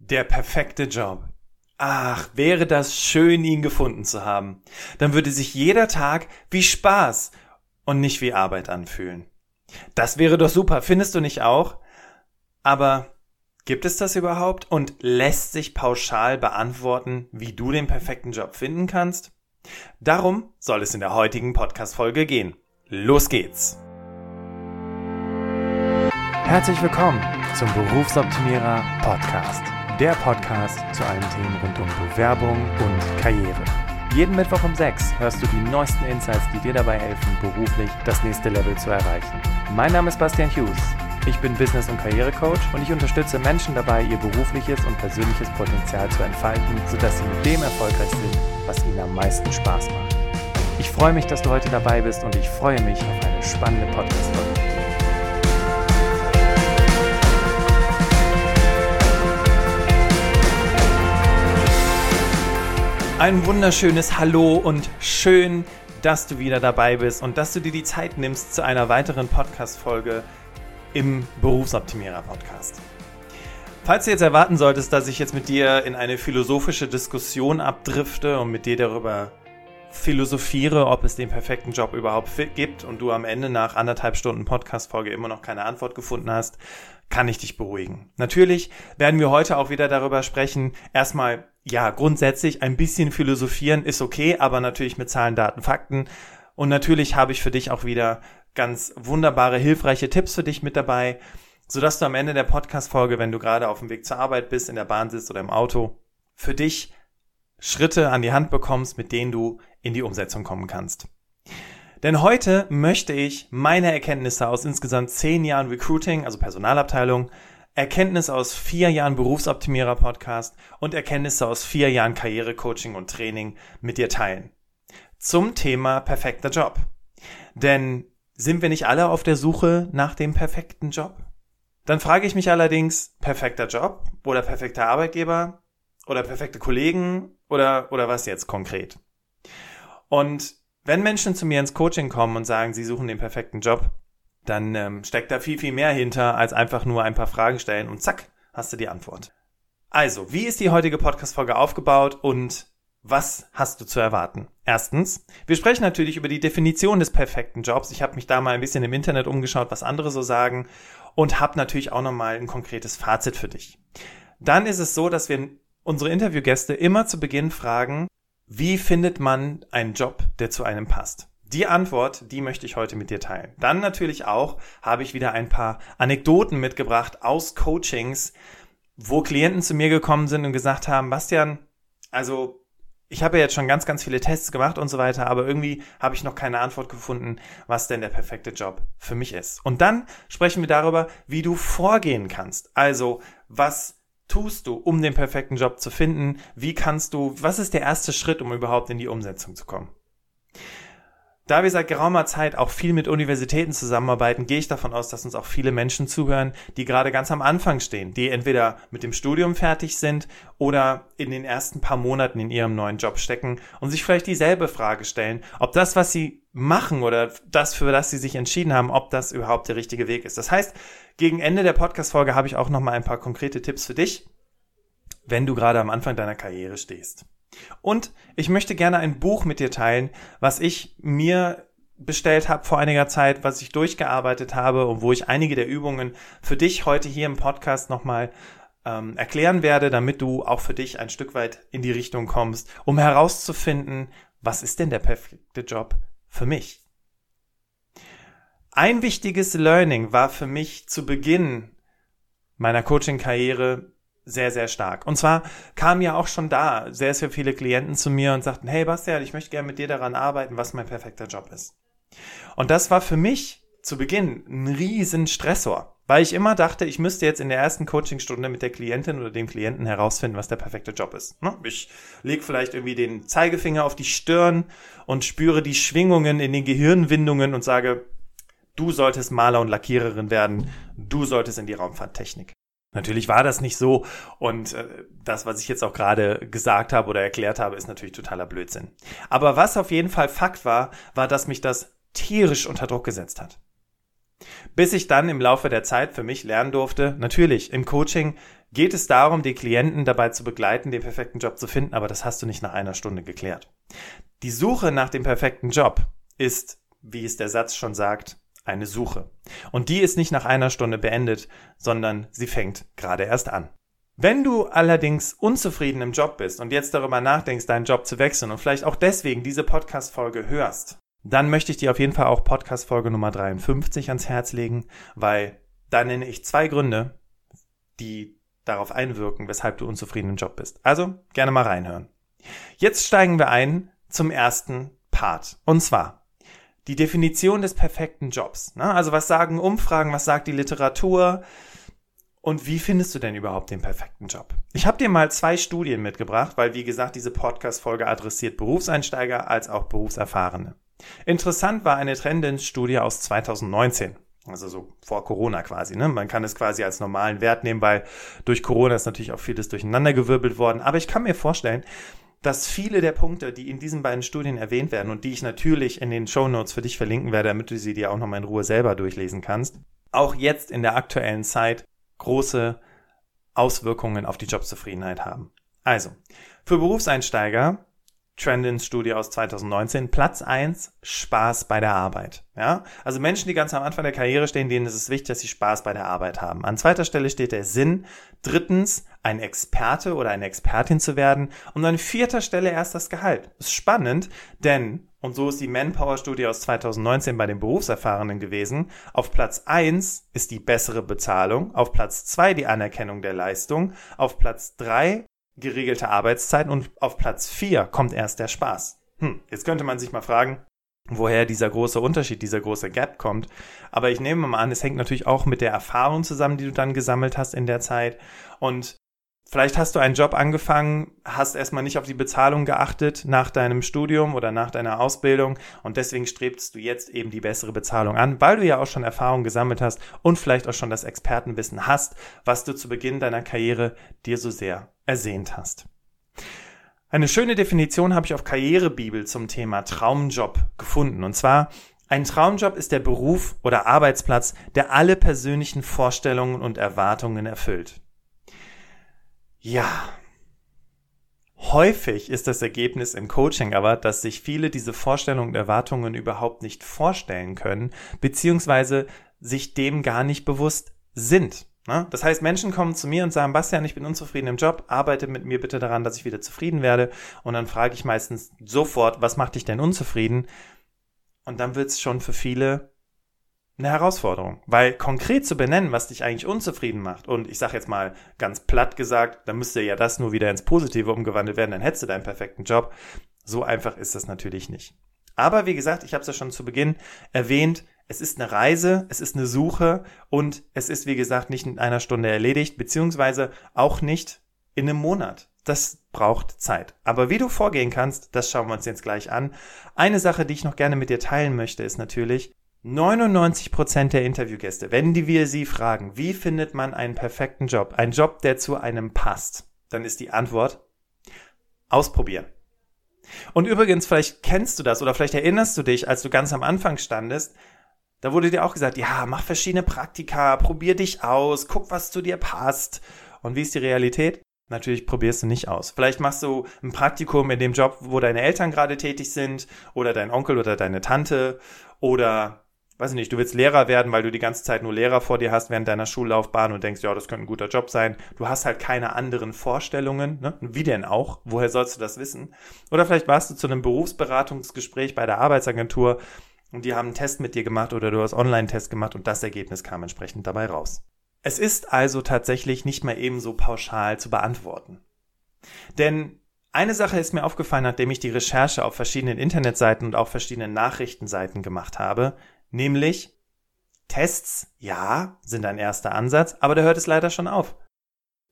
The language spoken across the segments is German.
Der perfekte Job. Ach, wäre das schön, ihn gefunden zu haben. Dann würde sich jeder Tag wie Spaß und nicht wie Arbeit anfühlen. Das wäre doch super, findest du nicht auch? Aber gibt es das überhaupt und lässt sich pauschal beantworten, wie du den perfekten Job finden kannst? Darum soll es in der heutigen Podcast-Folge gehen. Los geht's! Herzlich willkommen zum Berufsoptimierer Podcast der Podcast zu allen Themen rund um Bewerbung und Karriere. Jeden Mittwoch um 6 hörst du die neuesten Insights, die dir dabei helfen, beruflich das nächste Level zu erreichen. Mein Name ist Bastian Hughes. Ich bin Business- und Karrierecoach und ich unterstütze Menschen dabei, ihr berufliches und persönliches Potenzial zu entfalten, sodass sie mit dem erfolgreich sind, was ihnen am meisten Spaß macht. Ich freue mich, dass du heute dabei bist und ich freue mich auf eine spannende Podcast-Folge. Ein wunderschönes Hallo und schön, dass du wieder dabei bist und dass du dir die Zeit nimmst zu einer weiteren Podcast-Folge im Berufsoptimierer Podcast. Falls du jetzt erwarten solltest, dass ich jetzt mit dir in eine philosophische Diskussion abdrifte und mit dir darüber philosophiere, ob es den perfekten Job überhaupt gibt und du am Ende nach anderthalb Stunden Podcast-Folge immer noch keine Antwort gefunden hast, kann ich dich beruhigen. Natürlich werden wir heute auch wieder darüber sprechen, erstmal ja, grundsätzlich ein bisschen philosophieren ist okay, aber natürlich mit Zahlen, Daten, Fakten. Und natürlich habe ich für dich auch wieder ganz wunderbare, hilfreiche Tipps für dich mit dabei, sodass du am Ende der Podcast-Folge, wenn du gerade auf dem Weg zur Arbeit bist, in der Bahn sitzt oder im Auto, für dich Schritte an die Hand bekommst, mit denen du in die Umsetzung kommen kannst. Denn heute möchte ich meine Erkenntnisse aus insgesamt zehn Jahren Recruiting, also Personalabteilung, Erkenntnis aus vier Jahren Berufsoptimierer Podcast und Erkenntnisse aus vier Jahren Karrierecoaching und Training mit dir teilen. Zum Thema perfekter Job. Denn sind wir nicht alle auf der Suche nach dem perfekten Job? Dann frage ich mich allerdings, perfekter Job oder perfekter Arbeitgeber oder perfekte Kollegen oder, oder was jetzt konkret? Und wenn Menschen zu mir ins Coaching kommen und sagen, sie suchen den perfekten Job, dann ähm, steckt da viel, viel mehr hinter, als einfach nur ein paar Fragen stellen und zack, hast du die Antwort. Also, wie ist die heutige Podcast-Folge aufgebaut und was hast du zu erwarten? Erstens, wir sprechen natürlich über die Definition des perfekten Jobs. Ich habe mich da mal ein bisschen im Internet umgeschaut, was andere so sagen und habe natürlich auch nochmal ein konkretes Fazit für dich. Dann ist es so, dass wir unsere Interviewgäste immer zu Beginn fragen, wie findet man einen Job, der zu einem passt? Die Antwort, die möchte ich heute mit dir teilen. Dann natürlich auch habe ich wieder ein paar Anekdoten mitgebracht aus Coachings, wo Klienten zu mir gekommen sind und gesagt haben, Bastian, also ich habe ja jetzt schon ganz, ganz viele Tests gemacht und so weiter, aber irgendwie habe ich noch keine Antwort gefunden, was denn der perfekte Job für mich ist. Und dann sprechen wir darüber, wie du vorgehen kannst. Also, was tust du, um den perfekten Job zu finden? Wie kannst du, was ist der erste Schritt, um überhaupt in die Umsetzung zu kommen? Da wir seit geraumer Zeit auch viel mit Universitäten zusammenarbeiten, gehe ich davon aus, dass uns auch viele Menschen zuhören, die gerade ganz am Anfang stehen, die entweder mit dem Studium fertig sind oder in den ersten paar Monaten in ihrem neuen Job stecken und sich vielleicht dieselbe Frage stellen, ob das, was sie machen oder das, für das sie sich entschieden haben, ob das überhaupt der richtige Weg ist. Das heißt, gegen Ende der Podcast-Folge habe ich auch noch mal ein paar konkrete Tipps für dich, wenn du gerade am Anfang deiner Karriere stehst. Und ich möchte gerne ein Buch mit dir teilen, was ich mir bestellt habe vor einiger Zeit, was ich durchgearbeitet habe und wo ich einige der Übungen für dich heute hier im Podcast nochmal ähm, erklären werde, damit du auch für dich ein Stück weit in die Richtung kommst, um herauszufinden, was ist denn der perfekte Job für mich? Ein wichtiges Learning war für mich zu Beginn meiner Coaching-Karriere sehr, sehr stark. Und zwar kamen ja auch schon da sehr, sehr viele Klienten zu mir und sagten, hey Bastian, ich möchte gerne mit dir daran arbeiten, was mein perfekter Job ist. Und das war für mich zu Beginn ein riesen Stressor, weil ich immer dachte, ich müsste jetzt in der ersten Coachingstunde mit der Klientin oder dem Klienten herausfinden, was der perfekte Job ist. Ne? Ich lege vielleicht irgendwie den Zeigefinger auf die Stirn und spüre die Schwingungen in den Gehirnwindungen und sage, du solltest Maler und Lackiererin werden, du solltest in die Raumfahrttechnik. Natürlich war das nicht so und äh, das, was ich jetzt auch gerade gesagt habe oder erklärt habe, ist natürlich totaler Blödsinn. Aber was auf jeden Fall Fakt war, war, dass mich das tierisch unter Druck gesetzt hat. Bis ich dann im Laufe der Zeit für mich lernen durfte, natürlich, im Coaching geht es darum, die Klienten dabei zu begleiten, den perfekten Job zu finden, aber das hast du nicht nach einer Stunde geklärt. Die Suche nach dem perfekten Job ist, wie es der Satz schon sagt, eine Suche. Und die ist nicht nach einer Stunde beendet, sondern sie fängt gerade erst an. Wenn du allerdings unzufrieden im Job bist und jetzt darüber nachdenkst, deinen Job zu wechseln und vielleicht auch deswegen diese Podcast-Folge hörst, dann möchte ich dir auf jeden Fall auch Podcast-Folge Nummer 53 ans Herz legen, weil da nenne ich zwei Gründe, die darauf einwirken, weshalb du unzufrieden im Job bist. Also gerne mal reinhören. Jetzt steigen wir ein zum ersten Part. Und zwar die Definition des perfekten Jobs. Ne? Also was sagen Umfragen, was sagt die Literatur und wie findest du denn überhaupt den perfekten Job? Ich habe dir mal zwei Studien mitgebracht, weil wie gesagt, diese Podcast-Folge adressiert Berufseinsteiger als auch Berufserfahrene. Interessant war eine Trendens-Studie aus 2019. Also so vor Corona quasi. Ne? Man kann es quasi als normalen Wert nehmen, weil durch Corona ist natürlich auch vieles durcheinandergewirbelt worden. Aber ich kann mir vorstellen, dass viele der Punkte, die in diesen beiden Studien erwähnt werden und die ich natürlich in den Show Notes für dich verlinken werde, damit du sie dir auch nochmal in Ruhe selber durchlesen kannst, auch jetzt in der aktuellen Zeit große Auswirkungen auf die Jobzufriedenheit haben. Also, für Berufseinsteiger Trendins Studie aus 2019. Platz eins Spaß bei der Arbeit. Ja, also Menschen, die ganz am Anfang der Karriere stehen, denen ist es wichtig, dass sie Spaß bei der Arbeit haben. An zweiter Stelle steht der Sinn. Drittens, ein Experte oder eine Expertin zu werden. Und an vierter Stelle erst das Gehalt. Ist spannend, denn, und so ist die Manpower-Studie aus 2019 bei den Berufserfahrenen gewesen, auf Platz eins ist die bessere Bezahlung, auf Platz zwei die Anerkennung der Leistung, auf Platz drei geregelte Arbeitszeit und auf Platz 4 kommt erst der Spaß. Hm, jetzt könnte man sich mal fragen, woher dieser große Unterschied, dieser große Gap kommt. Aber ich nehme mal an, es hängt natürlich auch mit der Erfahrung zusammen, die du dann gesammelt hast in der Zeit. Und Vielleicht hast du einen Job angefangen, hast erstmal nicht auf die Bezahlung geachtet nach deinem Studium oder nach deiner Ausbildung und deswegen strebst du jetzt eben die bessere Bezahlung an, weil du ja auch schon Erfahrung gesammelt hast und vielleicht auch schon das Expertenwissen hast, was du zu Beginn deiner Karriere dir so sehr ersehnt hast. Eine schöne Definition habe ich auf Karrierebibel zum Thema Traumjob gefunden und zwar ein Traumjob ist der Beruf oder Arbeitsplatz, der alle persönlichen Vorstellungen und Erwartungen erfüllt. Ja. Häufig ist das Ergebnis im Coaching aber, dass sich viele diese Vorstellungen und Erwartungen überhaupt nicht vorstellen können, beziehungsweise sich dem gar nicht bewusst sind. Ne? Das heißt, Menschen kommen zu mir und sagen, Bastian, ich bin unzufrieden im Job, arbeite mit mir bitte daran, dass ich wieder zufrieden werde. Und dann frage ich meistens sofort, was macht dich denn unzufrieden? Und dann wird es schon für viele eine Herausforderung, weil konkret zu benennen, was dich eigentlich unzufrieden macht, und ich sage jetzt mal ganz platt gesagt, dann müsste ja das nur wieder ins Positive umgewandelt werden, dann hättest du deinen perfekten Job. So einfach ist das natürlich nicht. Aber wie gesagt, ich habe es ja schon zu Beginn erwähnt, es ist eine Reise, es ist eine Suche und es ist, wie gesagt, nicht in einer Stunde erledigt, beziehungsweise auch nicht in einem Monat. Das braucht Zeit. Aber wie du vorgehen kannst, das schauen wir uns jetzt gleich an. Eine Sache, die ich noch gerne mit dir teilen möchte, ist natürlich, 99% der Interviewgäste, wenn die wir sie fragen, wie findet man einen perfekten Job, einen Job, der zu einem passt, dann ist die Antwort ausprobieren. Und übrigens, vielleicht kennst du das oder vielleicht erinnerst du dich, als du ganz am Anfang standest, da wurde dir auch gesagt, ja, mach verschiedene Praktika, probier dich aus, guck, was zu dir passt. Und wie ist die Realität? Natürlich probierst du nicht aus. Vielleicht machst du ein Praktikum in dem Job, wo deine Eltern gerade tätig sind oder dein Onkel oder deine Tante oder weiß ich nicht, du willst Lehrer werden, weil du die ganze Zeit nur Lehrer vor dir hast während deiner Schullaufbahn und denkst, ja, das könnte ein guter Job sein. Du hast halt keine anderen Vorstellungen. Ne? Wie denn auch? Woher sollst du das wissen? Oder vielleicht warst du zu einem Berufsberatungsgespräch bei der Arbeitsagentur und die haben einen Test mit dir gemacht oder du hast Online-Test gemacht und das Ergebnis kam entsprechend dabei raus. Es ist also tatsächlich nicht mehr ebenso pauschal zu beantworten. Denn eine Sache ist mir aufgefallen, nachdem ich die Recherche auf verschiedenen Internetseiten und auch verschiedenen Nachrichtenseiten gemacht habe, nämlich Tests, ja, sind ein erster Ansatz, aber da hört es leider schon auf.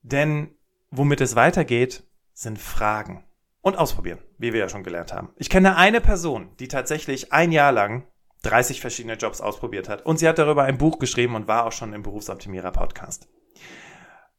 Denn womit es weitergeht, sind Fragen. Und ausprobieren, wie wir ja schon gelernt haben. Ich kenne eine Person, die tatsächlich ein Jahr lang 30 verschiedene Jobs ausprobiert hat. Und sie hat darüber ein Buch geschrieben und war auch schon im Berufsoptimierer Podcast.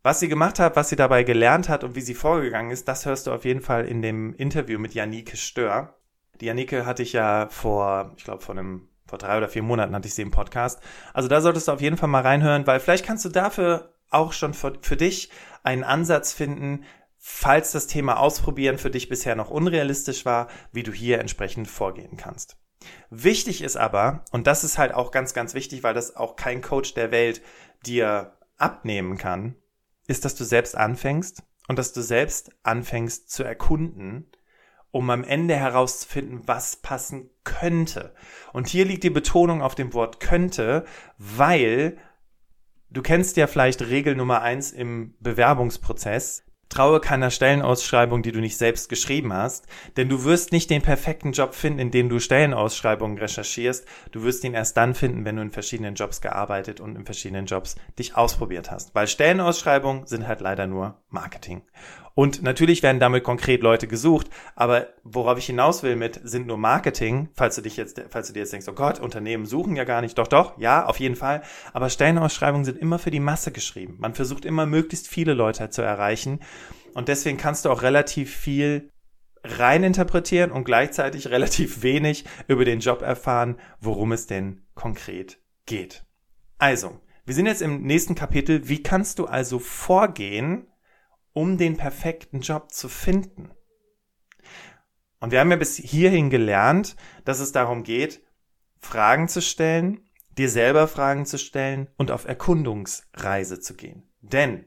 Was sie gemacht hat, was sie dabei gelernt hat und wie sie vorgegangen ist, das hörst du auf jeden Fall in dem Interview mit Janike Stör. Die Janike hatte ich ja vor, ich glaube, vor einem Vor drei oder vier Monaten hatte ich sie im Podcast. Also da solltest du auf jeden Fall mal reinhören, weil vielleicht kannst du dafür auch schon für, für dich einen Ansatz finden, falls das Thema Ausprobieren für dich bisher noch unrealistisch war, wie du hier entsprechend vorgehen kannst. Wichtig ist aber, und das ist halt auch ganz, ganz wichtig, weil das auch kein Coach der Welt dir abnehmen kann, ist, dass du selbst anfängst und dass du selbst anfängst zu erkunden, um am Ende herauszufinden, was passen könnte. Und hier liegt die Betonung auf dem Wort könnte, weil du kennst ja vielleicht Regel Nummer eins im Bewerbungsprozess. Traue keiner Stellenausschreibung, die du nicht selbst geschrieben hast, denn du wirst nicht den perfekten Job finden, in dem du Stellenausschreibungen recherchierst. Du wirst ihn erst dann finden, wenn du in verschiedenen Jobs gearbeitet und in verschiedenen Jobs dich ausprobiert hast. Weil Stellenausschreibungen sind halt leider nur Marketing. Und natürlich werden damit konkret Leute gesucht, aber worauf ich hinaus will mit sind nur Marketing, falls du dich jetzt, falls du dir jetzt denkst, oh Gott, Unternehmen suchen ja gar nicht. Doch, doch, ja, auf jeden Fall. Aber Stellenausschreibungen sind immer für die Masse geschrieben. Man versucht immer möglichst viele Leute zu erreichen. Und deswegen kannst du auch relativ viel reininterpretieren und gleichzeitig relativ wenig über den Job erfahren, worum es denn konkret geht. Also, wir sind jetzt im nächsten Kapitel. Wie kannst du also vorgehen, um den perfekten Job zu finden. Und wir haben ja bis hierhin gelernt, dass es darum geht, Fragen zu stellen, dir selber Fragen zu stellen und auf Erkundungsreise zu gehen. Denn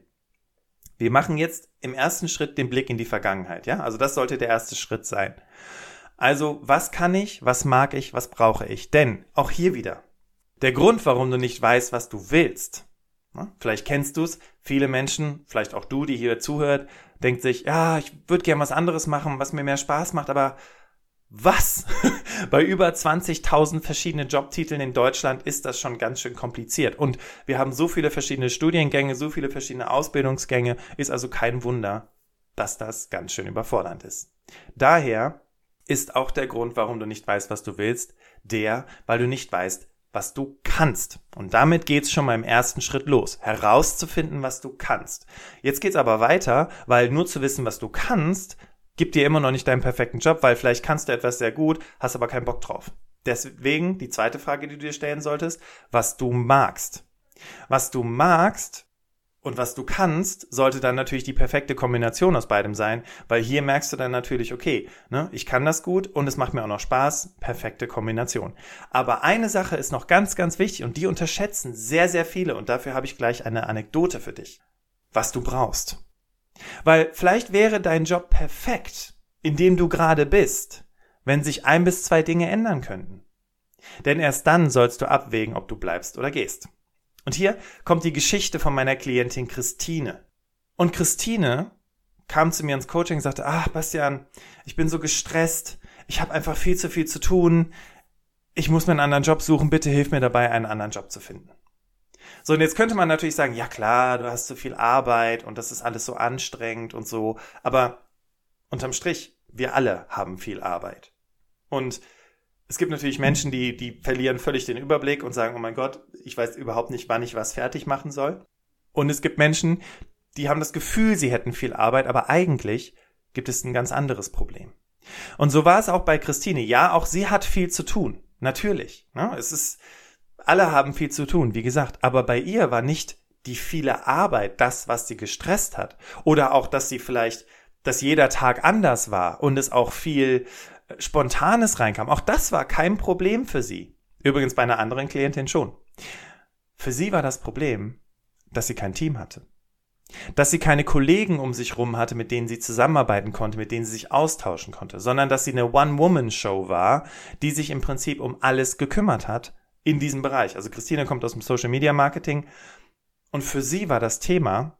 wir machen jetzt im ersten Schritt den Blick in die Vergangenheit, ja? Also das sollte der erste Schritt sein. Also, was kann ich, was mag ich, was brauche ich? Denn auch hier wieder, der Grund, warum du nicht weißt, was du willst? Vielleicht kennst du es. Viele Menschen, vielleicht auch du, die hier zuhört, denkt sich, ja, ich würde gern was anderes machen, was mir mehr Spaß macht, aber was? Bei über 20.000 verschiedenen Jobtiteln in Deutschland ist das schon ganz schön kompliziert. Und wir haben so viele verschiedene Studiengänge, so viele verschiedene Ausbildungsgänge, ist also kein Wunder, dass das ganz schön überfordernd ist. Daher ist auch der Grund, warum du nicht weißt, was du willst, der, weil du nicht weißt, was du kannst. Und damit geht's schon mal im ersten Schritt los, herauszufinden, was du kannst. Jetzt geht's aber weiter, weil nur zu wissen, was du kannst, gibt dir immer noch nicht deinen perfekten Job, weil vielleicht kannst du etwas sehr gut, hast aber keinen Bock drauf. Deswegen die zweite Frage, die du dir stellen solltest, was du magst. Was du magst, und was du kannst, sollte dann natürlich die perfekte Kombination aus beidem sein, weil hier merkst du dann natürlich, okay, ne, ich kann das gut und es macht mir auch noch Spaß, perfekte Kombination. Aber eine Sache ist noch ganz, ganz wichtig und die unterschätzen sehr, sehr viele und dafür habe ich gleich eine Anekdote für dich. Was du brauchst. Weil vielleicht wäre dein Job perfekt, in dem du gerade bist, wenn sich ein bis zwei Dinge ändern könnten. Denn erst dann sollst du abwägen, ob du bleibst oder gehst. Und hier kommt die Geschichte von meiner Klientin Christine. Und Christine kam zu mir ins Coaching und sagte, ach Bastian, ich bin so gestresst, ich habe einfach viel zu viel zu tun, ich muss mir einen anderen Job suchen, bitte hilf mir dabei, einen anderen Job zu finden. So, und jetzt könnte man natürlich sagen, ja klar, du hast zu viel Arbeit und das ist alles so anstrengend und so, aber unterm Strich, wir alle haben viel Arbeit. Und es gibt natürlich Menschen, die, die verlieren völlig den Überblick und sagen, oh mein Gott, ich weiß überhaupt nicht, wann ich was fertig machen soll. Und es gibt Menschen, die haben das Gefühl, sie hätten viel Arbeit, aber eigentlich gibt es ein ganz anderes Problem. Und so war es auch bei Christine. Ja, auch sie hat viel zu tun. Natürlich. Ne? Es ist, alle haben viel zu tun, wie gesagt. Aber bei ihr war nicht die viele Arbeit das, was sie gestresst hat. Oder auch, dass sie vielleicht, dass jeder Tag anders war und es auch viel Spontanes reinkam. Auch das war kein Problem für sie. Übrigens bei einer anderen Klientin schon. Für sie war das Problem, dass sie kein Team hatte. Dass sie keine Kollegen um sich rum hatte, mit denen sie zusammenarbeiten konnte, mit denen sie sich austauschen konnte, sondern dass sie eine One-Woman-Show war, die sich im Prinzip um alles gekümmert hat in diesem Bereich. Also Christine kommt aus dem Social Media Marketing und für sie war das Thema,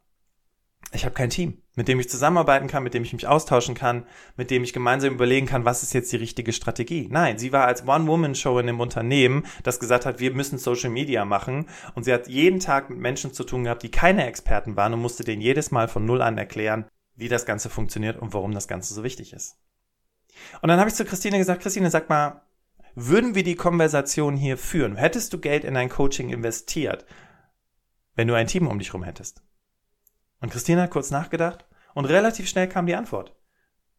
ich habe kein Team, mit dem ich zusammenarbeiten kann, mit dem ich mich austauschen kann, mit dem ich gemeinsam überlegen kann, was ist jetzt die richtige Strategie. Nein, sie war als One-Woman-Show in einem Unternehmen, das gesagt hat, wir müssen Social Media machen. Und sie hat jeden Tag mit Menschen zu tun gehabt, die keine Experten waren und musste denen jedes Mal von Null an erklären, wie das Ganze funktioniert und warum das Ganze so wichtig ist. Und dann habe ich zu Christine gesagt, Christine, sag mal, würden wir die Konversation hier führen? Hättest du Geld in ein Coaching investiert, wenn du ein Team um dich herum hättest? Und Christina hat kurz nachgedacht und relativ schnell kam die Antwort.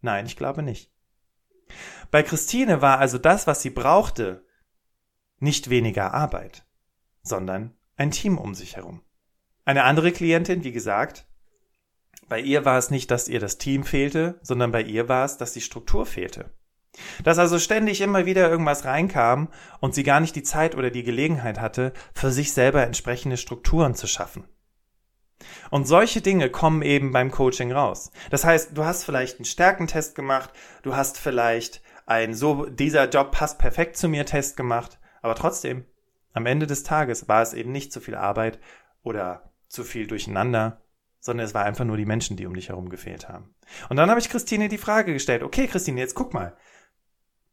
Nein, ich glaube nicht. Bei Christine war also das, was sie brauchte, nicht weniger Arbeit, sondern ein Team um sich herum. Eine andere Klientin, wie gesagt, bei ihr war es nicht, dass ihr das Team fehlte, sondern bei ihr war es, dass die Struktur fehlte. Dass also ständig immer wieder irgendwas reinkam und sie gar nicht die Zeit oder die Gelegenheit hatte, für sich selber entsprechende Strukturen zu schaffen. Und solche Dinge kommen eben beim Coaching raus. Das heißt, du hast vielleicht einen Stärkentest gemacht, du hast vielleicht ein so, dieser Job passt perfekt zu mir Test gemacht, aber trotzdem, am Ende des Tages war es eben nicht zu viel Arbeit oder zu viel Durcheinander, sondern es war einfach nur die Menschen, die um dich herum gefehlt haben. Und dann habe ich Christine die Frage gestellt, okay Christine, jetzt guck mal,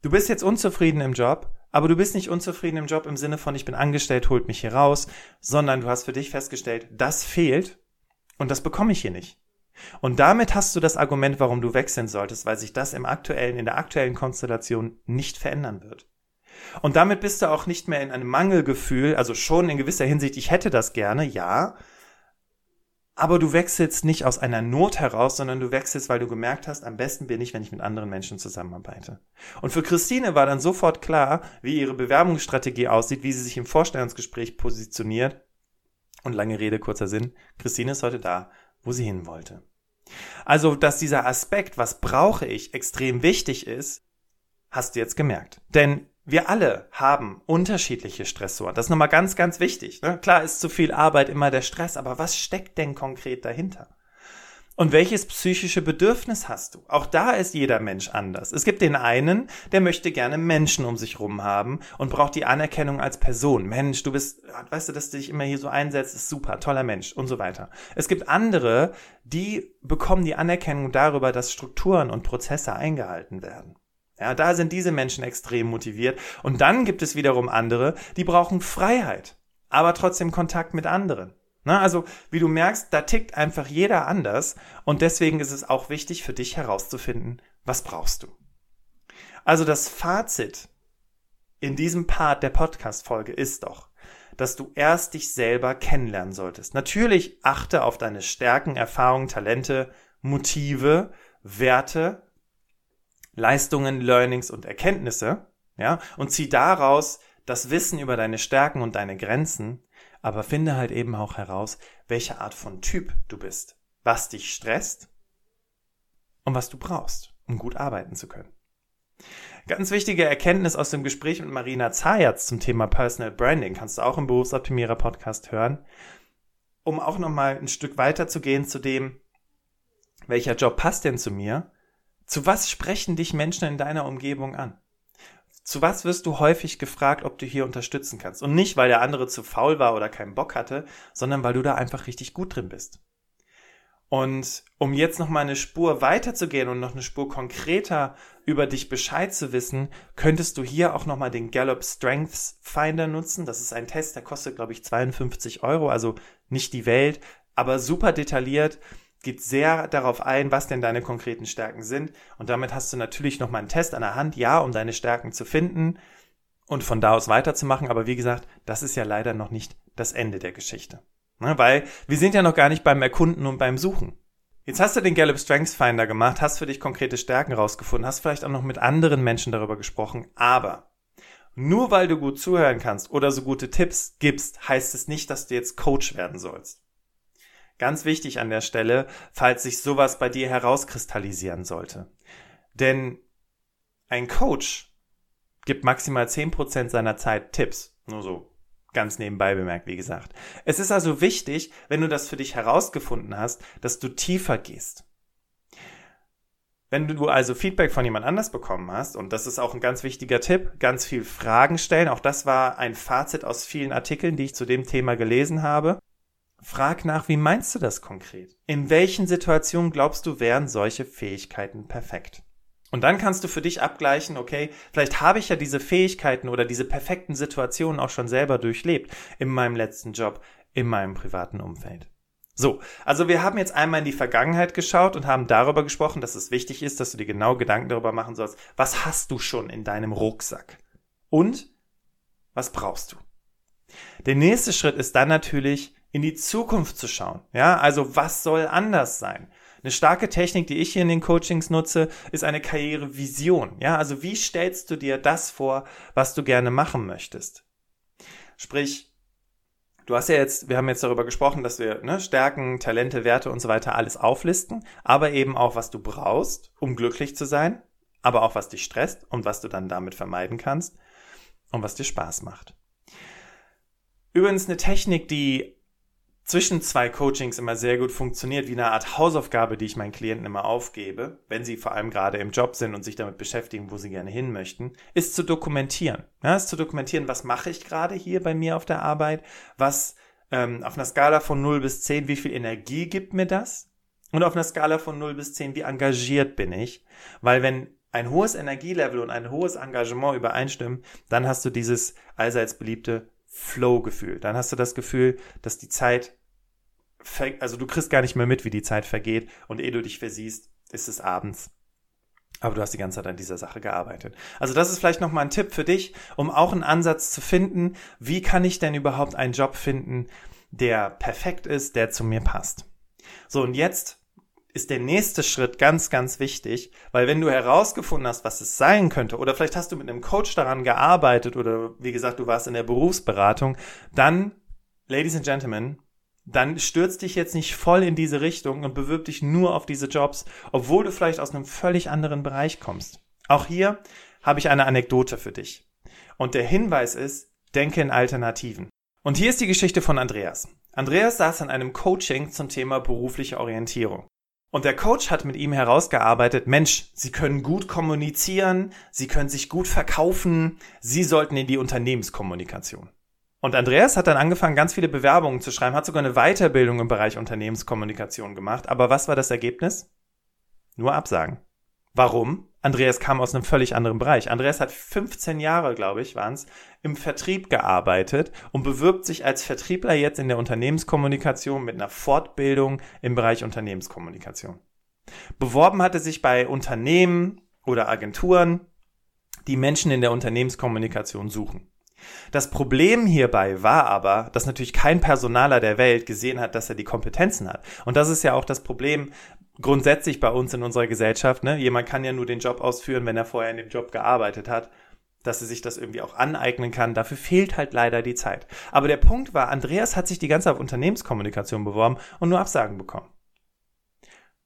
du bist jetzt unzufrieden im Job, aber du bist nicht unzufrieden im Job im Sinne von, ich bin angestellt, holt mich hier raus, sondern du hast für dich festgestellt, das fehlt und das bekomme ich hier nicht. Und damit hast du das Argument, warum du wechseln solltest, weil sich das im aktuellen, in der aktuellen Konstellation nicht verändern wird. Und damit bist du auch nicht mehr in einem Mangelgefühl, also schon in gewisser Hinsicht, ich hätte das gerne, ja, aber du wechselst nicht aus einer Not heraus, sondern du wechselst, weil du gemerkt hast, am besten bin ich, wenn ich mit anderen Menschen zusammenarbeite. Und für Christine war dann sofort klar, wie ihre Bewerbungsstrategie aussieht, wie sie sich im Vorstellungsgespräch positioniert. Und lange Rede, kurzer Sinn, Christine ist heute da, wo sie hin wollte. Also, dass dieser Aspekt, was brauche ich, extrem wichtig ist, hast du jetzt gemerkt. Denn wir alle haben unterschiedliche Stressoren. Das ist nochmal ganz, ganz wichtig. Ne? Klar ist zu viel Arbeit immer der Stress, aber was steckt denn konkret dahinter? Und welches psychische Bedürfnis hast du? Auch da ist jeder Mensch anders. Es gibt den einen, der möchte gerne Menschen um sich rum haben und braucht die Anerkennung als Person. Mensch, du bist, weißt du, dass du dich immer hier so einsetzt, ist super, toller Mensch und so weiter. Es gibt andere, die bekommen die Anerkennung darüber, dass Strukturen und Prozesse eingehalten werden. Ja, da sind diese Menschen extrem motiviert. Und dann gibt es wiederum andere, die brauchen Freiheit, aber trotzdem Kontakt mit anderen. Na, also, wie du merkst, da tickt einfach jeder anders und deswegen ist es auch wichtig für dich herauszufinden, was brauchst du. Also das Fazit in diesem Part der Podcast-Folge ist doch, dass du erst dich selber kennenlernen solltest. Natürlich achte auf deine Stärken, Erfahrungen, Talente, Motive, Werte Leistungen, Learnings und Erkenntnisse, ja, und zieh daraus das Wissen über deine Stärken und deine Grenzen, aber finde halt eben auch heraus, welche Art von Typ du bist, was dich stresst und was du brauchst, um gut arbeiten zu können. Ganz wichtige Erkenntnis aus dem Gespräch mit Marina Zayatz zum Thema Personal Branding kannst du auch im Berufsoptimierer Podcast hören, um auch nochmal ein Stück weiter zu gehen zu dem, welcher Job passt denn zu mir zu was sprechen dich Menschen in deiner Umgebung an? Zu was wirst du häufig gefragt, ob du hier unterstützen kannst? Und nicht, weil der andere zu faul war oder keinen Bock hatte, sondern weil du da einfach richtig gut drin bist. Und um jetzt noch mal eine Spur weiterzugehen und noch eine Spur konkreter über dich Bescheid zu wissen, könntest du hier auch noch mal den Gallup Strengths Finder nutzen. Das ist ein Test, der kostet, glaube ich, 52 Euro, also nicht die Welt, aber super detailliert geht sehr darauf ein, was denn deine konkreten Stärken sind. Und damit hast du natürlich nochmal einen Test an der Hand, ja, um deine Stärken zu finden und von da aus weiterzumachen. Aber wie gesagt, das ist ja leider noch nicht das Ende der Geschichte. Ne, weil wir sind ja noch gar nicht beim Erkunden und beim Suchen. Jetzt hast du den Gallup Strengths Finder gemacht, hast für dich konkrete Stärken rausgefunden, hast vielleicht auch noch mit anderen Menschen darüber gesprochen, aber nur weil du gut zuhören kannst oder so gute Tipps gibst, heißt es nicht, dass du jetzt Coach werden sollst. Ganz wichtig an der Stelle, falls sich sowas bei dir herauskristallisieren sollte. Denn ein Coach gibt maximal 10% seiner Zeit Tipps. Nur so ganz nebenbei bemerkt, wie gesagt. Es ist also wichtig, wenn du das für dich herausgefunden hast, dass du tiefer gehst. Wenn du also Feedback von jemand anders bekommen hast, und das ist auch ein ganz wichtiger Tipp, ganz viel Fragen stellen. Auch das war ein Fazit aus vielen Artikeln, die ich zu dem Thema gelesen habe. Frag nach, wie meinst du das konkret? In welchen Situationen glaubst du, wären solche Fähigkeiten perfekt? Und dann kannst du für dich abgleichen, okay, vielleicht habe ich ja diese Fähigkeiten oder diese perfekten Situationen auch schon selber durchlebt in meinem letzten Job, in meinem privaten Umfeld. So, also wir haben jetzt einmal in die Vergangenheit geschaut und haben darüber gesprochen, dass es wichtig ist, dass du dir genau Gedanken darüber machen sollst, was hast du schon in deinem Rucksack? Und was brauchst du? Der nächste Schritt ist dann natürlich, in die Zukunft zu schauen. Ja, also was soll anders sein? Eine starke Technik, die ich hier in den Coachings nutze, ist eine Karrierevision. Ja, also wie stellst du dir das vor, was du gerne machen möchtest? Sprich, du hast ja jetzt, wir haben jetzt darüber gesprochen, dass wir ne, Stärken, Talente, Werte und so weiter alles auflisten, aber eben auch, was du brauchst, um glücklich zu sein, aber auch was dich stresst und was du dann damit vermeiden kannst und was dir Spaß macht. Übrigens eine Technik, die zwischen zwei Coachings immer sehr gut funktioniert, wie eine Art Hausaufgabe, die ich meinen Klienten immer aufgebe, wenn sie vor allem gerade im Job sind und sich damit beschäftigen, wo sie gerne hin möchten, ist zu dokumentieren. Ja, ist zu dokumentieren, was mache ich gerade hier bei mir auf der Arbeit, was ähm, auf einer Skala von 0 bis 10, wie viel Energie gibt mir das? Und auf einer Skala von 0 bis 10, wie engagiert bin ich? Weil wenn ein hohes Energielevel und ein hohes Engagement übereinstimmen, dann hast du dieses allseits beliebte Flow-Gefühl. Dann hast du das Gefühl, dass die Zeit also du kriegst gar nicht mehr mit, wie die Zeit vergeht und ehe du dich versiehst, ist es abends. Aber du hast die ganze Zeit an dieser Sache gearbeitet. Also das ist vielleicht nochmal ein Tipp für dich, um auch einen Ansatz zu finden, wie kann ich denn überhaupt einen Job finden, der perfekt ist, der zu mir passt. So, und jetzt ist der nächste Schritt ganz, ganz wichtig, weil wenn du herausgefunden hast, was es sein könnte, oder vielleicht hast du mit einem Coach daran gearbeitet, oder wie gesagt, du warst in der Berufsberatung, dann, Ladies and Gentlemen, dann stürz dich jetzt nicht voll in diese Richtung und bewirb dich nur auf diese Jobs, obwohl du vielleicht aus einem völlig anderen Bereich kommst. Auch hier habe ich eine Anekdote für dich. Und der Hinweis ist, denke in Alternativen. Und hier ist die Geschichte von Andreas. Andreas saß in einem Coaching zum Thema berufliche Orientierung. Und der Coach hat mit ihm herausgearbeitet, Mensch, Sie können gut kommunizieren, Sie können sich gut verkaufen, Sie sollten in die Unternehmenskommunikation. Und Andreas hat dann angefangen, ganz viele Bewerbungen zu schreiben, hat sogar eine Weiterbildung im Bereich Unternehmenskommunikation gemacht. Aber was war das Ergebnis? Nur Absagen. Warum? Andreas kam aus einem völlig anderen Bereich. Andreas hat 15 Jahre, glaube ich, waren es, im Vertrieb gearbeitet und bewirbt sich als Vertriebler jetzt in der Unternehmenskommunikation mit einer Fortbildung im Bereich Unternehmenskommunikation. Beworben hatte sich bei Unternehmen oder Agenturen, die Menschen in der Unternehmenskommunikation suchen. Das Problem hierbei war aber, dass natürlich kein Personaler der Welt gesehen hat, dass er die Kompetenzen hat. Und das ist ja auch das Problem grundsätzlich bei uns in unserer Gesellschaft. Ne? Jemand kann ja nur den Job ausführen, wenn er vorher in dem Job gearbeitet hat dass er sich das irgendwie auch aneignen kann. Dafür fehlt halt leider die Zeit. Aber der Punkt war, Andreas hat sich die ganze Zeit auf Unternehmenskommunikation beworben und nur Absagen bekommen.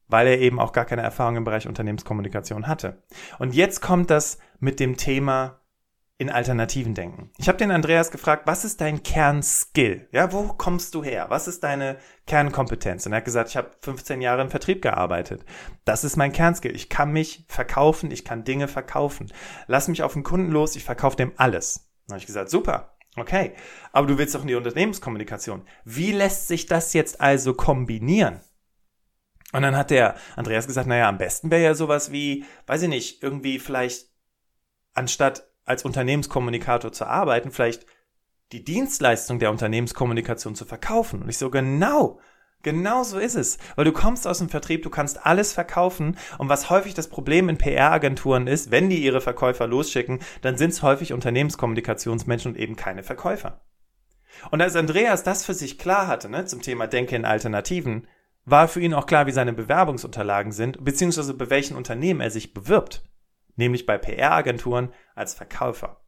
Weil er eben auch gar keine Erfahrung im Bereich Unternehmenskommunikation hatte. Und jetzt kommt das mit dem Thema in Alternativen denken. Ich habe den Andreas gefragt, was ist dein Kernskill? Ja, wo kommst du her? Was ist deine Kernkompetenz? Und er hat gesagt, ich habe 15 Jahre im Vertrieb gearbeitet. Das ist mein Kernskill. Ich kann mich verkaufen, ich kann Dinge verkaufen. Lass mich auf den Kunden los, ich verkaufe dem alles. Dann habe ich gesagt, super. Okay, aber du willst doch in die Unternehmenskommunikation. Wie lässt sich das jetzt also kombinieren? Und dann hat der Andreas gesagt, naja, am besten wäre ja sowas wie, weiß ich nicht, irgendwie vielleicht anstatt als Unternehmenskommunikator zu arbeiten, vielleicht die Dienstleistung der Unternehmenskommunikation zu verkaufen. Und ich so, genau, genau so ist es. Weil du kommst aus dem Vertrieb, du kannst alles verkaufen. Und was häufig das Problem in PR-Agenturen ist, wenn die ihre Verkäufer losschicken, dann sind es häufig Unternehmenskommunikationsmenschen und eben keine Verkäufer. Und als Andreas das für sich klar hatte, ne, zum Thema Denke in Alternativen, war für ihn auch klar, wie seine Bewerbungsunterlagen sind, beziehungsweise bei welchen Unternehmen er sich bewirbt nämlich bei PR-Agenturen als Verkäufer.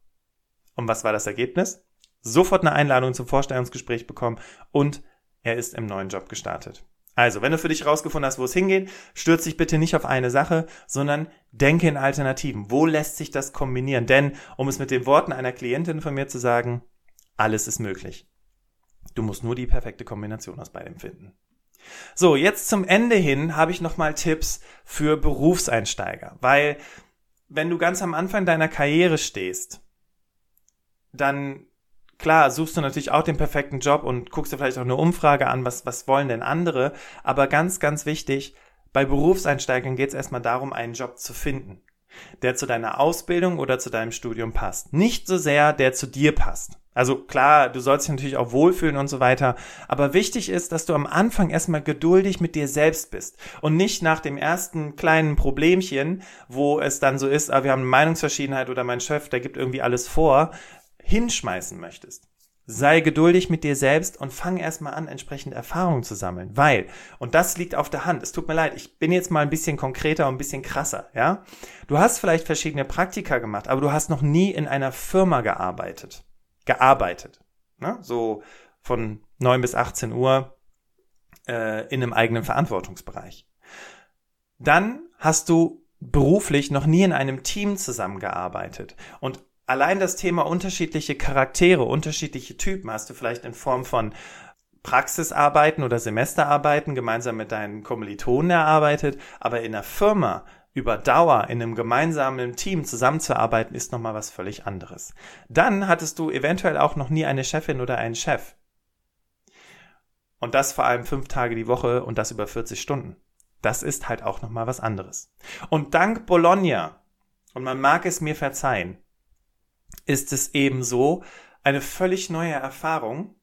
Und was war das Ergebnis? Sofort eine Einladung zum Vorstellungsgespräch bekommen und er ist im neuen Job gestartet. Also, wenn du für dich herausgefunden hast, wo es hingeht, stürz dich bitte nicht auf eine Sache, sondern denke in Alternativen. Wo lässt sich das kombinieren? Denn, um es mit den Worten einer Klientin von mir zu sagen, alles ist möglich. Du musst nur die perfekte Kombination aus beidem finden. So, jetzt zum Ende hin habe ich nochmal Tipps für Berufseinsteiger, weil wenn du ganz am Anfang deiner Karriere stehst, dann klar, suchst du natürlich auch den perfekten Job und guckst dir vielleicht auch eine Umfrage an, was, was wollen denn andere. Aber ganz, ganz wichtig, bei Berufseinsteigern geht es erstmal darum, einen Job zu finden, der zu deiner Ausbildung oder zu deinem Studium passt. Nicht so sehr, der zu dir passt. Also klar, du sollst dich natürlich auch wohlfühlen und so weiter. Aber wichtig ist, dass du am Anfang erstmal geduldig mit dir selbst bist und nicht nach dem ersten kleinen Problemchen, wo es dann so ist, ah, wir haben eine Meinungsverschiedenheit oder mein Chef, der gibt irgendwie alles vor, hinschmeißen möchtest. Sei geduldig mit dir selbst und fang erstmal an, entsprechend Erfahrungen zu sammeln. Weil, und das liegt auf der Hand, es tut mir leid, ich bin jetzt mal ein bisschen konkreter und ein bisschen krasser, ja? Du hast vielleicht verschiedene Praktika gemacht, aber du hast noch nie in einer Firma gearbeitet gearbeitet. Ne? So von 9 bis 18 Uhr äh, in einem eigenen Verantwortungsbereich. Dann hast du beruflich noch nie in einem Team zusammengearbeitet. Und allein das Thema unterschiedliche Charaktere, unterschiedliche Typen hast du vielleicht in Form von Praxisarbeiten oder Semesterarbeiten gemeinsam mit deinen Kommilitonen erarbeitet, aber in einer Firma über Dauer in einem gemeinsamen Team zusammenzuarbeiten, ist nochmal was völlig anderes. Dann hattest du eventuell auch noch nie eine Chefin oder einen Chef. Und das vor allem fünf Tage die Woche und das über 40 Stunden. Das ist halt auch nochmal was anderes. Und dank Bologna, und man mag es mir verzeihen, ist es eben so, eine völlig neue Erfahrung,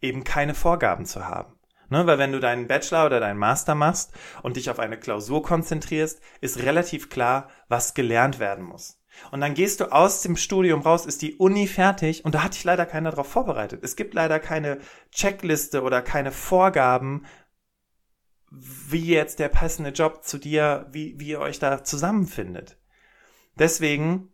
eben keine Vorgaben zu haben. Ne, weil wenn du deinen Bachelor oder deinen Master machst und dich auf eine Klausur konzentrierst, ist relativ klar, was gelernt werden muss. Und dann gehst du aus dem Studium raus, ist die Uni fertig und da hat dich leider keiner darauf vorbereitet. Es gibt leider keine Checkliste oder keine Vorgaben, wie jetzt der passende Job zu dir, wie, wie ihr euch da zusammenfindet. Deswegen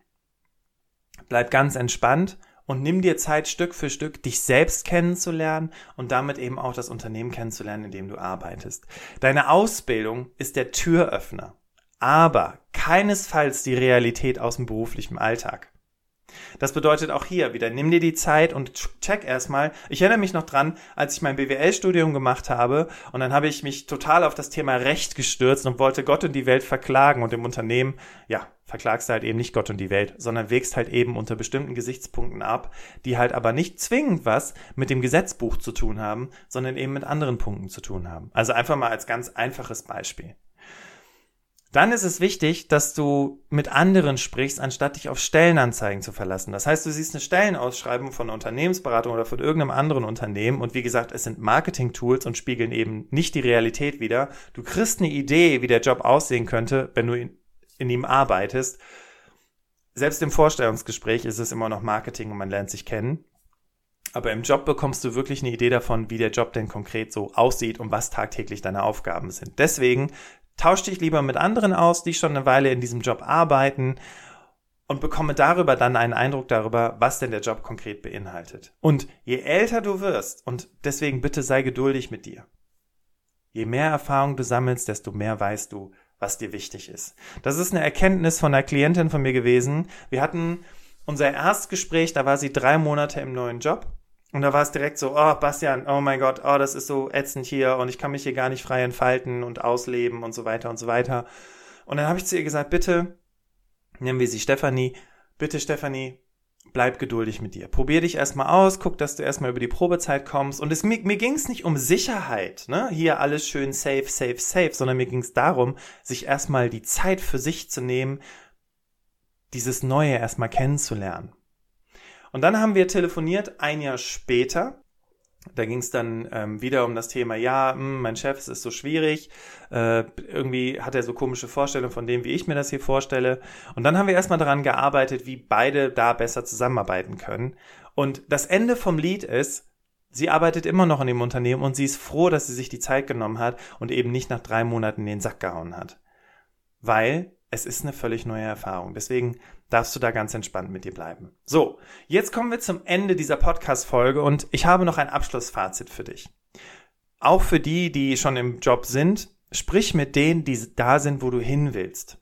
bleib ganz entspannt und nimm dir Zeit, Stück für Stück dich selbst kennenzulernen und damit eben auch das Unternehmen kennenzulernen, in dem du arbeitest. Deine Ausbildung ist der Türöffner, aber keinesfalls die Realität aus dem beruflichen Alltag. Das bedeutet auch hier wieder, nimm dir die Zeit und check erstmal. Ich erinnere mich noch dran, als ich mein BWL-Studium gemacht habe und dann habe ich mich total auf das Thema Recht gestürzt und wollte Gott und die Welt verklagen und im Unternehmen, ja, verklagst du halt eben nicht Gott und die Welt, sondern wägst halt eben unter bestimmten Gesichtspunkten ab, die halt aber nicht zwingend was mit dem Gesetzbuch zu tun haben, sondern eben mit anderen Punkten zu tun haben. Also einfach mal als ganz einfaches Beispiel. Dann ist es wichtig, dass du mit anderen sprichst, anstatt dich auf Stellenanzeigen zu verlassen. Das heißt, du siehst eine Stellenausschreibung von einer Unternehmensberatung oder von irgendeinem anderen Unternehmen und wie gesagt, es sind Marketing-Tools und spiegeln eben nicht die Realität wider. Du kriegst eine Idee, wie der Job aussehen könnte, wenn du in, in ihm arbeitest. Selbst im Vorstellungsgespräch ist es immer noch Marketing und man lernt sich kennen. Aber im Job bekommst du wirklich eine Idee davon, wie der Job denn konkret so aussieht und was tagtäglich deine Aufgaben sind. Deswegen Tausch dich lieber mit anderen aus, die schon eine Weile in diesem Job arbeiten und bekomme darüber dann einen Eindruck darüber, was denn der Job konkret beinhaltet. Und je älter du wirst, und deswegen bitte sei geduldig mit dir, je mehr Erfahrung du sammelst, desto mehr weißt du, was dir wichtig ist. Das ist eine Erkenntnis von einer Klientin von mir gewesen. Wir hatten unser Erstgespräch, da war sie drei Monate im neuen Job und da war es direkt so, oh, Bastian, oh mein Gott, oh, das ist so ätzend hier und ich kann mich hier gar nicht frei entfalten und ausleben und so weiter und so weiter. Und dann habe ich zu ihr gesagt, bitte, nennen wir sie Stefanie, bitte Stefanie, bleib geduldig mit dir. Probier dich erstmal aus, guck, dass du erstmal über die Probezeit kommst. Und es, mir, mir ging es nicht um Sicherheit, ne? Hier alles schön safe, safe, safe, sondern mir ging es darum, sich erstmal die Zeit für sich zu nehmen, dieses Neue erstmal kennenzulernen. Und dann haben wir telefoniert ein Jahr später. Da ging es dann ähm, wieder um das Thema, ja, mh, hm, mein Chef, es ist so schwierig. Äh, irgendwie hat er so komische Vorstellungen von dem, wie ich mir das hier vorstelle. Und dann haben wir erstmal daran gearbeitet, wie beide da besser zusammenarbeiten können. Und das Ende vom Lied ist, sie arbeitet immer noch in dem Unternehmen und sie ist froh, dass sie sich die Zeit genommen hat und eben nicht nach drei Monaten den Sack gehauen hat. Weil es ist eine völlig neue Erfahrung. Deswegen darfst du da ganz entspannt mit dir bleiben. So, jetzt kommen wir zum Ende dieser Podcast-Folge und ich habe noch ein Abschlussfazit für dich. Auch für die, die schon im Job sind, sprich mit denen, die da sind, wo du hin willst.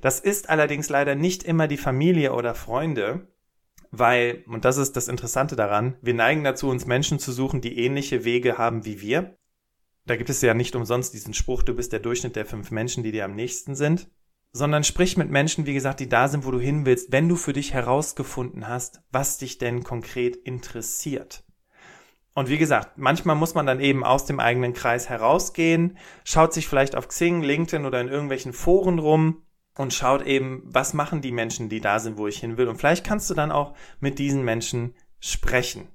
Das ist allerdings leider nicht immer die Familie oder Freunde, weil, und das ist das Interessante daran, wir neigen dazu, uns Menschen zu suchen, die ähnliche Wege haben wie wir. Da gibt es ja nicht umsonst diesen Spruch, du bist der Durchschnitt der fünf Menschen, die dir am nächsten sind sondern sprich mit Menschen, wie gesagt, die da sind, wo du hin willst, wenn du für dich herausgefunden hast, was dich denn konkret interessiert. Und wie gesagt, manchmal muss man dann eben aus dem eigenen Kreis herausgehen, schaut sich vielleicht auf Xing, LinkedIn oder in irgendwelchen Foren rum und schaut eben, was machen die Menschen, die da sind, wo ich hin will. Und vielleicht kannst du dann auch mit diesen Menschen sprechen.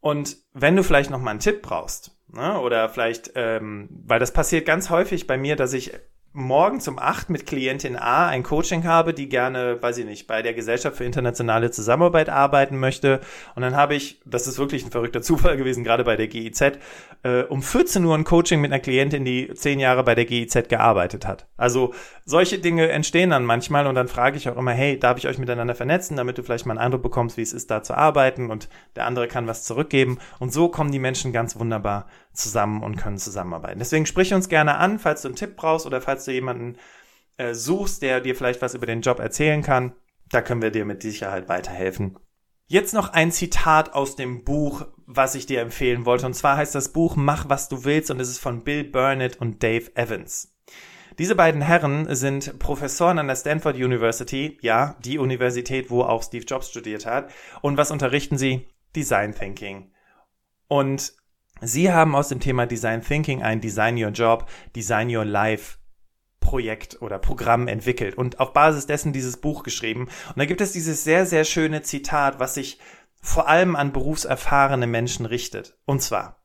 Und wenn du vielleicht noch mal einen Tipp brauchst, ne, oder vielleicht, ähm, weil das passiert ganz häufig bei mir, dass ich morgen um 8 mit Klientin A ein Coaching habe, die gerne, weiß ich nicht, bei der Gesellschaft für internationale Zusammenarbeit arbeiten möchte. Und dann habe ich, das ist wirklich ein verrückter Zufall gewesen, gerade bei der GIZ, äh, um 14 Uhr ein Coaching mit einer Klientin, die zehn Jahre bei der GIZ gearbeitet hat. Also solche Dinge entstehen dann manchmal und dann frage ich auch immer, hey, darf ich euch miteinander vernetzen, damit du vielleicht mal einen Eindruck bekommst, wie es ist, da zu arbeiten und der andere kann was zurückgeben. Und so kommen die Menschen ganz wunderbar zusammen und können zusammenarbeiten. Deswegen sprich uns gerne an, falls du einen Tipp brauchst oder falls du jemanden äh, suchst, der dir vielleicht was über den Job erzählen kann. Da können wir dir mit Sicherheit weiterhelfen. Jetzt noch ein Zitat aus dem Buch, was ich dir empfehlen wollte. Und zwar heißt das Buch Mach, was du willst und es ist von Bill Burnett und Dave Evans. Diese beiden Herren sind Professoren an der Stanford University, ja, die Universität, wo auch Steve Jobs studiert hat. Und was unterrichten sie? Design Thinking. Und Sie haben aus dem Thema Design Thinking ein Design Your Job, Design Your Life Projekt oder Programm entwickelt und auf Basis dessen dieses Buch geschrieben. Und da gibt es dieses sehr, sehr schöne Zitat, was sich vor allem an berufserfahrene Menschen richtet. Und zwar,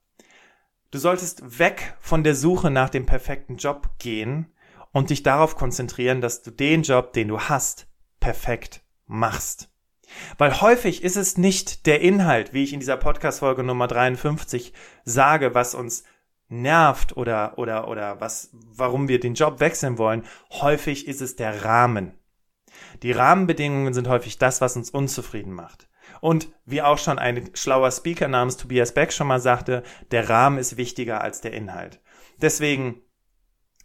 du solltest weg von der Suche nach dem perfekten Job gehen und dich darauf konzentrieren, dass du den Job, den du hast, perfekt machst. Weil häufig ist es nicht der Inhalt, wie ich in dieser Podcast-Folge Nummer 53 sage, was uns nervt oder, oder, oder was, warum wir den Job wechseln wollen. Häufig ist es der Rahmen. Die Rahmenbedingungen sind häufig das, was uns unzufrieden macht. Und wie auch schon ein schlauer Speaker namens Tobias Beck schon mal sagte, der Rahmen ist wichtiger als der Inhalt. Deswegen,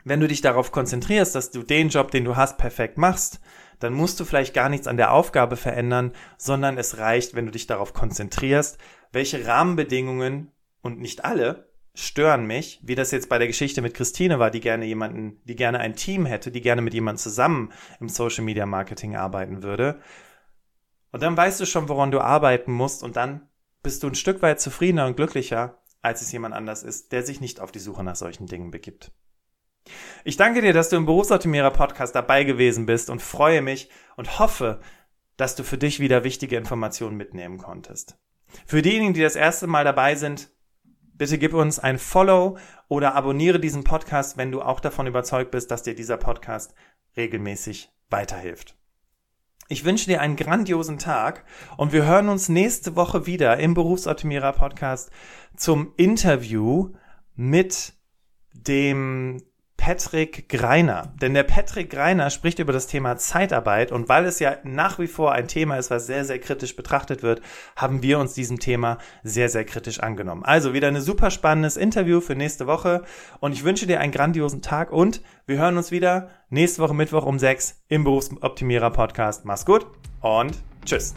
wenn du dich darauf konzentrierst, dass du den Job, den du hast, perfekt machst, dann musst du vielleicht gar nichts an der Aufgabe verändern, sondern es reicht, wenn du dich darauf konzentrierst, welche Rahmenbedingungen und nicht alle stören mich, wie das jetzt bei der Geschichte mit Christine war, die gerne jemanden, die gerne ein Team hätte, die gerne mit jemandem zusammen im Social Media Marketing arbeiten würde. Und dann weißt du schon, woran du arbeiten musst und dann bist du ein Stück weit zufriedener und glücklicher, als es jemand anders ist, der sich nicht auf die Suche nach solchen Dingen begibt. Ich danke dir, dass du im Berufsoptimierer Podcast dabei gewesen bist und freue mich und hoffe, dass du für dich wieder wichtige Informationen mitnehmen konntest. Für diejenigen, die das erste Mal dabei sind, bitte gib uns ein Follow oder abonniere diesen Podcast, wenn du auch davon überzeugt bist, dass dir dieser Podcast regelmäßig weiterhilft. Ich wünsche dir einen grandiosen Tag und wir hören uns nächste Woche wieder im Berufsoptimierer Podcast zum Interview mit dem Patrick Greiner. Denn der Patrick Greiner spricht über das Thema Zeitarbeit und weil es ja nach wie vor ein Thema ist, was sehr, sehr kritisch betrachtet wird, haben wir uns diesem Thema sehr, sehr kritisch angenommen. Also wieder ein super spannendes Interview für nächste Woche und ich wünsche dir einen grandiosen Tag und wir hören uns wieder nächste Woche Mittwoch um sechs im Berufsoptimierer Podcast. Mach's gut und tschüss.